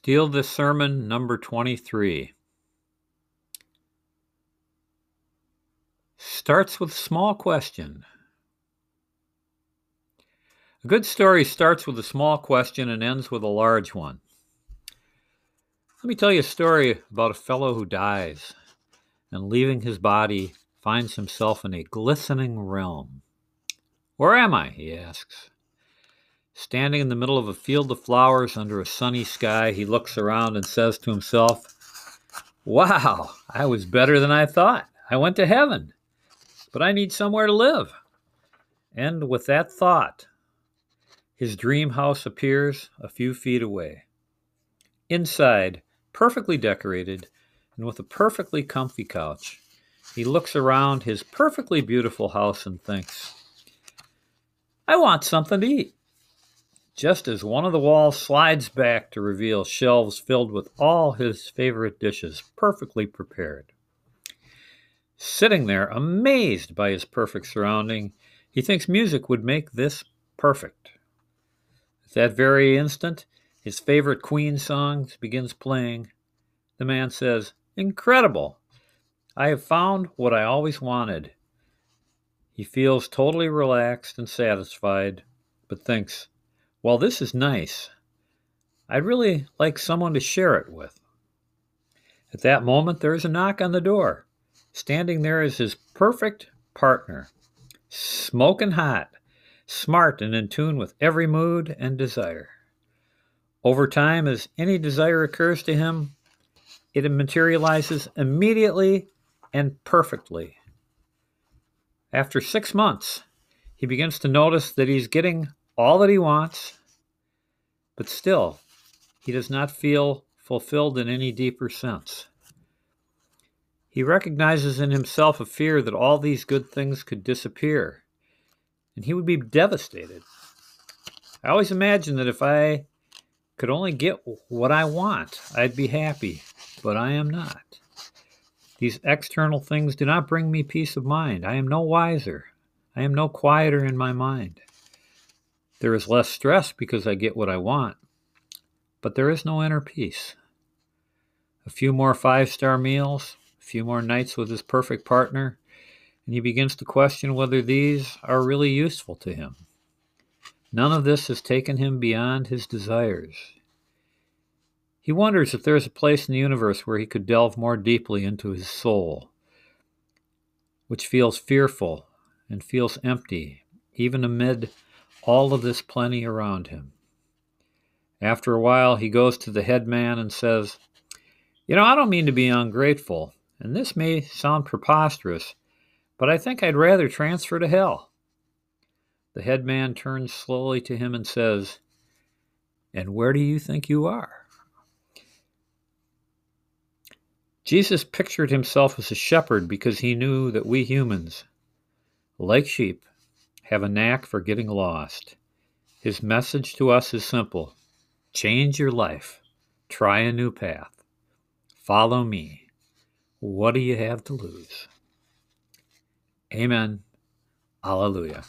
Steal This Sermon, number 23. Starts with a small question. A good story starts with a small question and ends with a large one. Let me tell you a story about a fellow who dies and leaving his body finds himself in a glistening realm. Where am I? he asks. Standing in the middle of a field of flowers under a sunny sky, he looks around and says to himself, Wow, I was better than I thought. I went to heaven, but I need somewhere to live. And with that thought, his dream house appears a few feet away. Inside, perfectly decorated and with a perfectly comfy couch, he looks around his perfectly beautiful house and thinks, I want something to eat just as one of the walls slides back to reveal shelves filled with all his favorite dishes, perfectly prepared. Sitting there, amazed by his perfect surrounding, he thinks music would make this perfect. At that very instant, his favorite Queen song begins playing. The man says, Incredible! I have found what I always wanted. He feels totally relaxed and satisfied, but thinks, well, this is nice. I'd really like someone to share it with. At that moment, there is a knock on the door. Standing there is his perfect partner, smoking hot, smart and in tune with every mood and desire. Over time, as any desire occurs to him, it materializes immediately and perfectly. After six months, he begins to notice that he's getting all that he wants, but still, he does not feel fulfilled in any deeper sense. He recognizes in himself a fear that all these good things could disappear, and he would be devastated. I always imagine that if I could only get what I want, I'd be happy, but I am not. These external things do not bring me peace of mind. I am no wiser. I am no quieter in my mind. There is less stress because I get what I want, but there is no inner peace. A few more five star meals, a few more nights with his perfect partner, and he begins to question whether these are really useful to him. None of this has taken him beyond his desires. He wonders if there is a place in the universe where he could delve more deeply into his soul, which feels fearful and feels empty, even amid all of this plenty around him. After a while, he goes to the head man and says, You know, I don't mean to be ungrateful, and this may sound preposterous, but I think I'd rather transfer to hell. The head man turns slowly to him and says, And where do you think you are? Jesus pictured himself as a shepherd because he knew that we humans, like sheep, have a knack for getting lost. His message to us is simple change your life, try a new path, follow me. What do you have to lose? Amen. Alleluia.